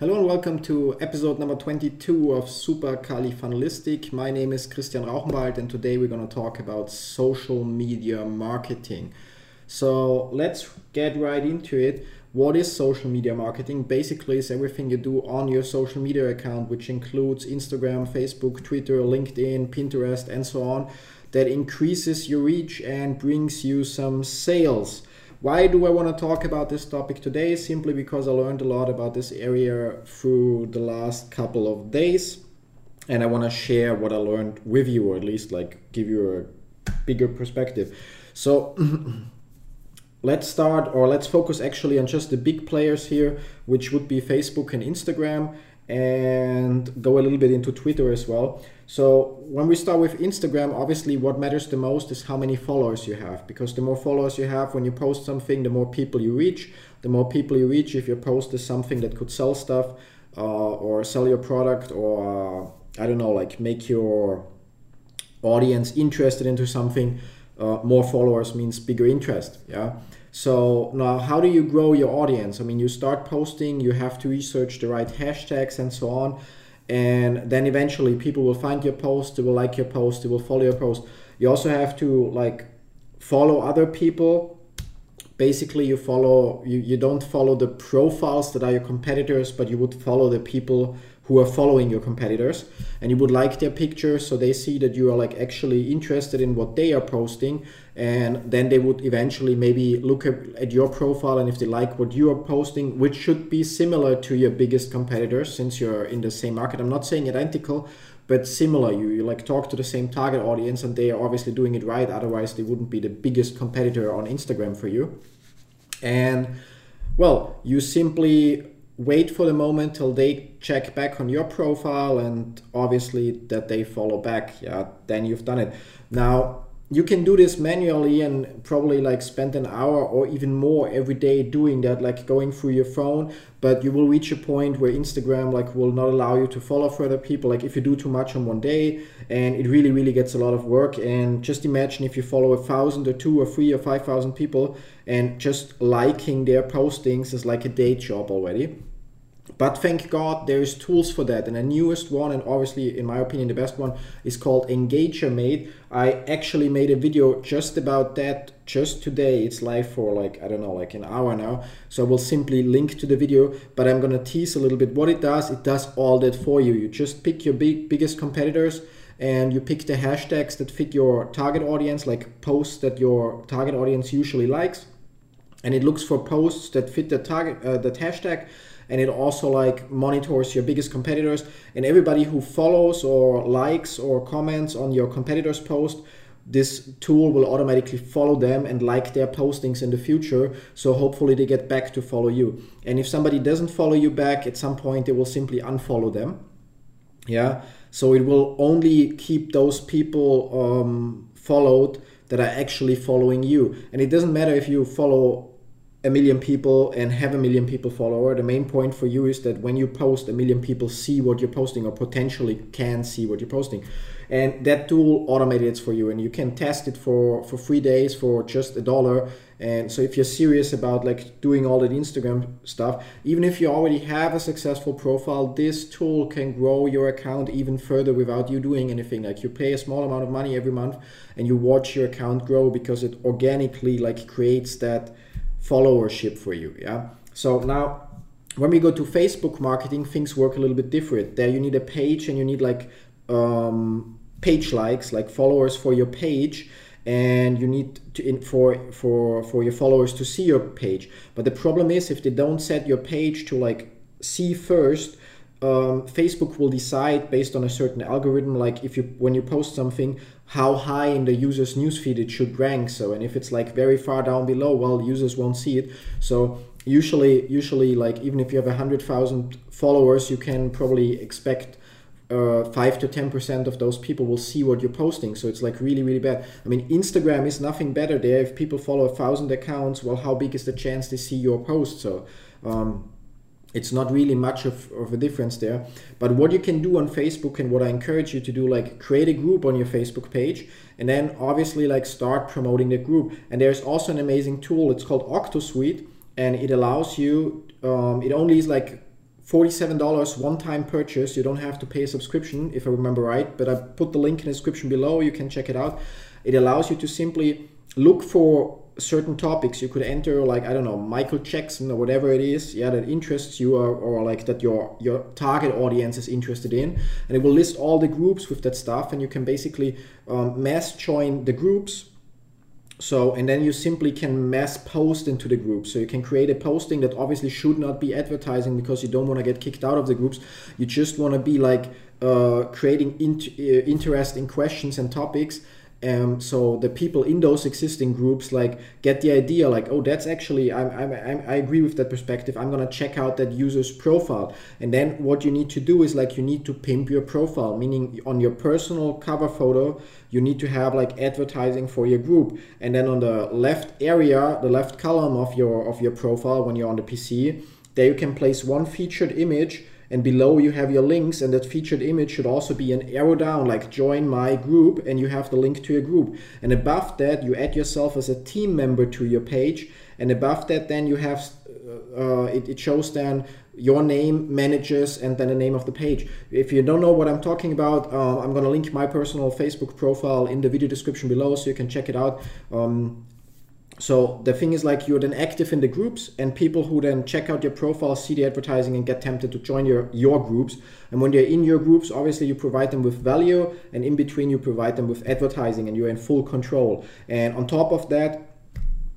Hello and welcome to episode number 22 of Super Kali Funnalistic. My name is Christian Rauchenwald and today we're going to talk about social media marketing. So let's get right into it. What is social media marketing? Basically, it's everything you do on your social media account, which includes Instagram, Facebook, Twitter, LinkedIn, Pinterest, and so on, that increases your reach and brings you some sales. Why do I want to talk about this topic today? Simply because I learned a lot about this area through the last couple of days and I want to share what I learned with you or at least like give you a bigger perspective. So let's start or let's focus actually on just the big players here, which would be Facebook and Instagram and go a little bit into Twitter as well. So when we start with Instagram, obviously what matters the most is how many followers you have because the more followers you have when you post something, the more people you reach. The more people you reach if your post is something that could sell stuff uh, or sell your product or uh, I don't know, like make your audience interested into something, uh, more followers means bigger interest. Yeah. So now, how do you grow your audience? I mean, you start posting, you have to research the right hashtags and so on, and then eventually people will find your post, they will like your post, they will follow your post. You also have to like follow other people. Basically, you follow you, you don't follow the profiles that are your competitors, but you would follow the people who are following your competitors and you would like their pictures so they see that you are like actually interested in what they are posting and then they would eventually maybe look at your profile and if they like what you are posting which should be similar to your biggest competitors since you're in the same market. I'm not saying identical but similar. You, you like talk to the same target audience and they are obviously doing it right. Otherwise they wouldn't be the biggest competitor on instagram for you. And well you simply wait for the moment till they check back on your profile and obviously that they follow back. Yeah then you've done it. Now you can do this manually and probably like spend an hour or even more every day doing that like going through your phone but you will reach a point where instagram like will not allow you to follow further people like if you do too much on one day and it really really gets a lot of work and just imagine if you follow a thousand or two or three or five thousand people and just liking their postings is like a day job already but thank God there's tools for that. And the newest one, and obviously in my opinion the best one, is called EngagerMate. I actually made a video just about that just today. It's live for like, I don't know, like an hour now. So I will simply link to the video, but I'm gonna tease a little bit what it does. It does all that for you. You just pick your big biggest competitors and you pick the hashtags that fit your target audience, like posts that your target audience usually likes. And it looks for posts that fit the target, uh, that hashtag and it also like monitors your biggest competitors. And everybody who follows or likes or comments on your competitors post this tool will automatically follow them and like their postings in the future. So hopefully they get back to follow you. And if somebody doesn't follow you back at some point they will simply unfollow them. Yeah? So it will only keep those people um, followed that are actually following you. And it doesn't matter if you follow a million people and have a million people follower the main point for you is that when you post a million people see what you're posting or potentially can see what you're posting. And that tool automates for you and you can test it for for three days for just a dollar. And so if you're serious about like doing all that instagram stuff even if you already have a successful profile this tool can grow your account even further without you doing anything. Like you pay a small amount of money every month and you watch your account grow because it organically like creates that followership for you. Yeah. So now when we go to Facebook marketing, things work a little bit different. There you need a page and you need like um, page likes, like followers for your page, and you need to in, for for for your followers to see your page. But the problem is if they don't set your page to like see first, um, Facebook will decide based on a certain algorithm, like if you when you post something, how high in the user's newsfeed it should rank. So, and if it's like very far down below, well, users won't see it. So usually, usually, like even if you have a hundred thousand followers, you can probably expect uh, five to ten percent of those people will see what you're posting. So it's like really, really bad. I mean, Instagram is nothing better there. If people follow a thousand accounts, well, how big is the chance they see your post? So. Um, it's not really much of, of a difference there but what you can do on facebook and what i encourage you to do like create a group on your facebook page and then obviously like start promoting the group and there's also an amazing tool it's called octosuite and it allows you um, it only is like $47 one-time purchase. You don't have to pay a subscription, if I remember right. But I put the link in the description below. You can check it out. It allows you to simply look for certain topics you could enter like i don't know michael jackson or whatever it is yeah that interests you or, or like that your your target audience is interested in and it will list all the groups with that stuff and you can basically um, mass join the groups so, and then you simply can mass post into the group. So you can create a posting that obviously should not be advertising because you don't want to get kicked out of the groups. You just want to be like uh, creating int- uh, interesting questions and topics um, so the people in those existing groups like get the idea like oh that's actually I'm, I'm, I'm, i agree with that perspective. I'm gonna check out that user's profile. And then what you need to do is like you need to pimp your profile meaning on your personal cover photo you need to have like advertising for your group. And then on the left area the left column of your of your profile when you're on the pc there you can place one featured image and below you have your links and that featured image should also be an arrow down like join my group and you have the link to your group. And above that you add yourself as a team member to your page. And above that then you have uh, it, it shows then your name managers and then the name of the page. If you don't know what i'm talking about uh, i'm to link my personal facebook profile in the video description below so you can check it out. Um, so the thing is like you're then active in the groups and people who then check out your profile see the advertising and get tempted to join your your groups. And when they're in your groups obviously you provide them with value and in between you provide them with advertising and you're in full control. And on top of that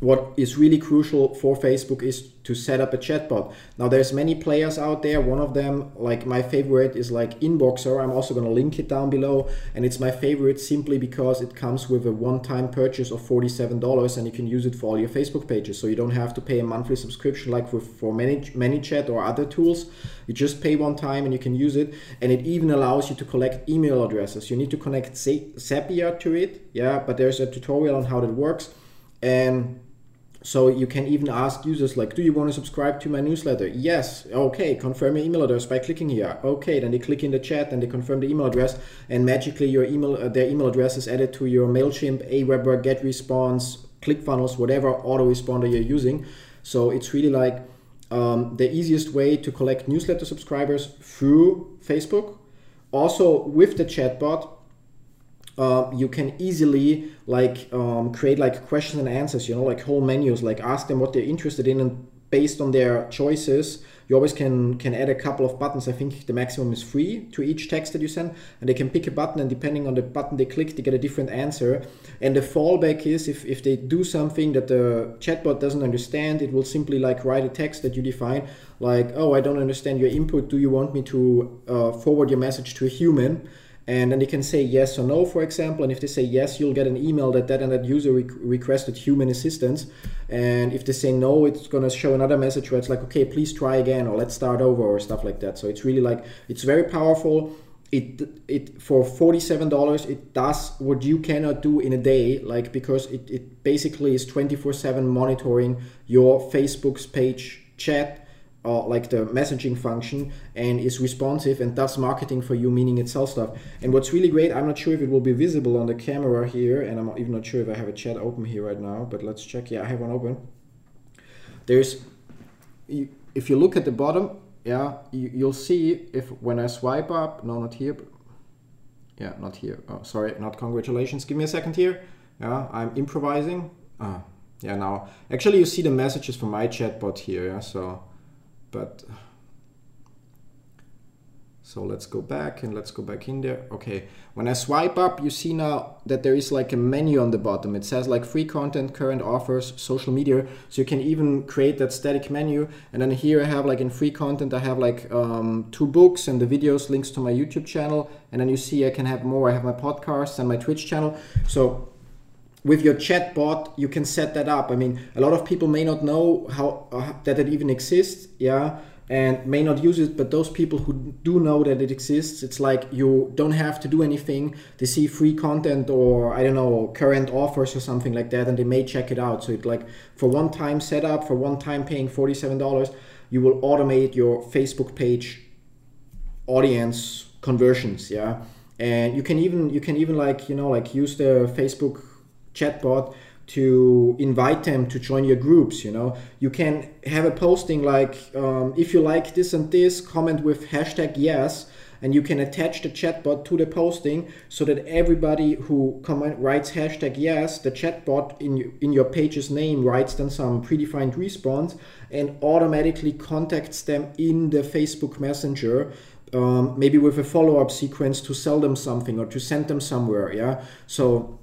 what is really crucial for Facebook is to set up a chatbot. Now there's many players out there. One of them, like my favorite, is like Inboxer. I'm also gonna link it down below, and it's my favorite simply because it comes with a one-time purchase of $47, and you can use it for all your Facebook pages. So you don't have to pay a monthly subscription like with for many many chat or other tools. You just pay one time and you can use it, and it even allows you to collect email addresses. You need to connect Zapier to it, yeah, but there's a tutorial on how that works, and so you can even ask users like, do you want to subscribe to my newsletter? Yes. Okay. Confirm your email address by clicking here. Okay. Then they click in the chat and they confirm the email address, and magically your email, uh, their email address is added to your Mailchimp, Aweber, GetResponse, ClickFunnels, whatever autoresponder you're using. So it's really like um, the easiest way to collect newsletter subscribers through Facebook. Also with the chatbot, uh, you can easily like um, create like questions and answers you know like whole menus like ask them what they're interested in and based on their choices you always can can add a couple of buttons. I think the maximum is free to each text that you send and they can pick a button and depending on the button they click they get a different answer. And the fallback is if, if they do something that the chatbot doesn't understand it will simply like write a text that you define like oh i don't understand your input. Do you want me to uh, forward your message to a human and then they can say yes or no for example. And if they say yes you'll get an email that that and that user re- requested human assistance. And if they say no it's going to show another message where it's like okay please try again or let's start over or stuff like that. So it's really like it's very powerful. It it for $47 it does what you cannot do in a day like because it, it basically is 24 7 monitoring your facebook's page chat like the messaging function and is responsive and does marketing for you, meaning it sells stuff. And what's really great, I'm not sure if it will be visible on the camera here, and I'm even not sure if I have a chat open here right now, but let's check. Yeah, I have one open. There's, if you look at the bottom, yeah, you, will see if when I swipe up, no, not here, yeah, not here. Oh, sorry, not congratulations. Give me a second here. Yeah, I'm improvising. Ah, yeah, now actually you see the messages from my chatbot here. Yeah, so but so let's go back and let's go back in there. Okay, when I swipe up, you see now that there is like a menu on the bottom. It says like free content, current offers, social media. So you can even create that static menu. And then here I have like in free content, I have like um, two books and the videos, links to my YouTube channel. And then you see I can have more. I have my podcast and my Twitch channel. So with your chatbot you can set that up. I mean a lot of people may not know how uh, that it even exists yeah and may not use it but those people who do know that it exists it's like you don't have to do anything. They see free content or i don't know current offers or something like that and they may check it out. So it like for one time setup for one time paying $47 you will automate your facebook page audience conversions yeah. And you can even you can even like you know like use the facebook chatbot to invite them to join your groups you know? You can have a posting like um, if you like this and this comment with hashtag yes and you can attach the chatbot to the posting so that everybody who comment writes hashtag yes the chatbot in, in your page's name writes then some predefined response and automatically contacts them in the facebook messenger um, maybe with a follow-up sequence to sell them something or to send them somewhere yeah? So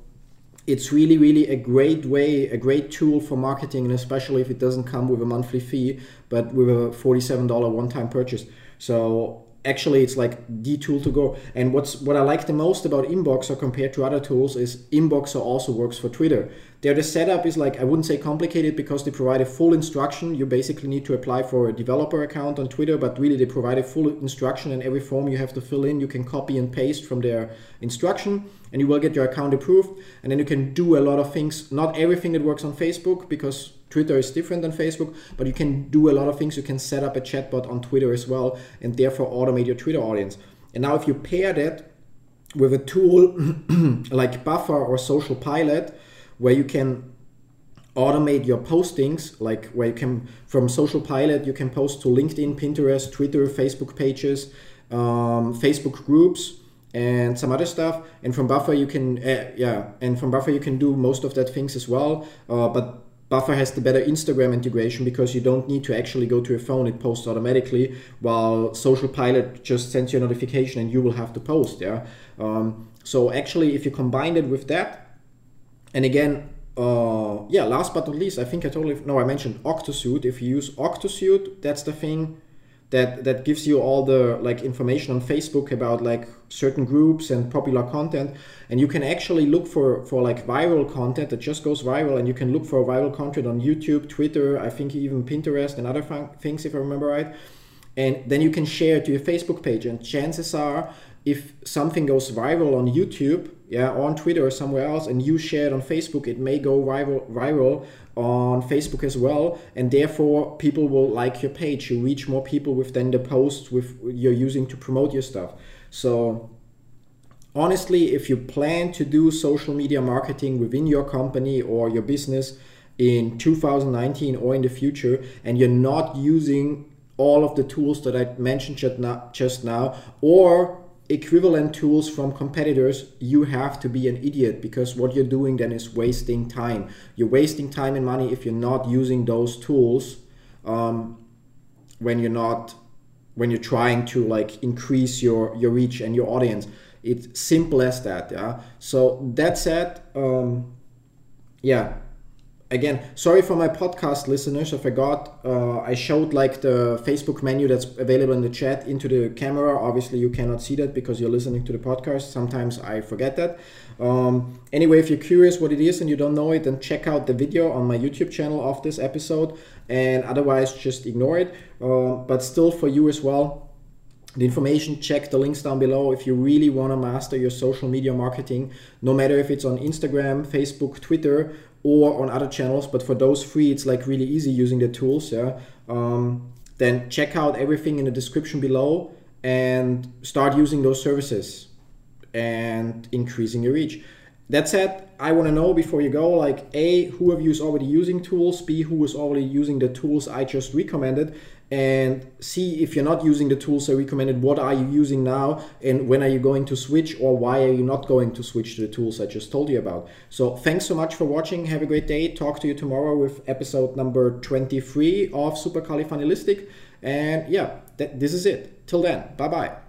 it's really really a great way a great tool for marketing and especially if it doesn't come with a monthly fee but with a $47 one-time purchase. So actually it's like the tool to go. And what's what i like the most about inboxer compared to other tools is inboxer also works for twitter. There the setup is like i wouldn't say complicated because they provide a full instruction. You basically need to apply for a developer account on twitter but really they provide a full instruction and every form you have to fill in. You can copy and paste from their instruction and you will get your account approved and then you can do a lot of things not everything that works on facebook because Twitter is different than Facebook, but you can do a lot of things. You can set up a chatbot on Twitter as well, and therefore automate your Twitter audience. And now, if you pair that with a tool like Buffer or Social Pilot, where you can automate your postings, like where you can from Social Pilot you can post to LinkedIn, Pinterest, Twitter, Facebook pages, um, Facebook groups and some other stuff and from buffer you can uh, yeah and from buffer you can do most of that things as well uh, but Buffer has the better Instagram integration because you don't need to actually go to your phone, it posts automatically, while Social Pilot just sends you a notification and you will have to post. Yeah. Um, so actually, if you combine it with that, and again, uh, yeah, last but not least, I think I totally no, I mentioned Octosuite. If you use Octosuite, that's the thing that that gives you all the like information on Facebook about like certain groups and popular content. And you can actually look for for like viral content that just goes viral. And you can look for viral content on YouTube, Twitter, I think even Pinterest and other things if I remember right. And then you can share to your Facebook page. And chances are if something goes viral on YouTube, yeah, on Twitter or somewhere else, and you share it on Facebook, it may go viral, viral on Facebook as well, and therefore people will like your page. You reach more people with then the posts with you're using to promote your stuff. So honestly, if you plan to do social media marketing within your company or your business in 2019 or in the future, and you're not using all of the tools that I mentioned just now, or equivalent tools from competitors, you have to be an idiot because what you're doing then is wasting time. You're wasting time and money if you're not using those tools um, when you're not when you're trying to like increase your your reach and your audience. It's simple as that. Yeah. So that said, um, yeah, again, sorry for my podcast listeners. I forgot. Uh, I showed like the Facebook menu that's available in the chat into the camera. Obviously, you cannot see that because you're listening to the podcast. Sometimes I forget that. Um, anyway, if you're curious what it is and you don't know it, then check out the video on my YouTube channel of this episode. And otherwise, just ignore it. Uh, but still, for you as well, the information check the links down below if you really want to master your social media marketing no matter if it's on instagram facebook twitter or on other channels. But for those three, it's like really easy using the tools. Yeah. Um, then check out everything in the description below and start using those services and increasing your reach. That said, I want to know before you go, like A, who of you is already using tools, B, who is already using the tools I just recommended, and see if you're not using the tools I recommended, what are you using now, and when are you going to switch, or why are you not going to switch to the tools I just told you about. So thanks so much for watching. Have a great day. Talk to you tomorrow with episode number 23 of Super Califanilistic. And yeah, that, this is it. Till then, bye bye.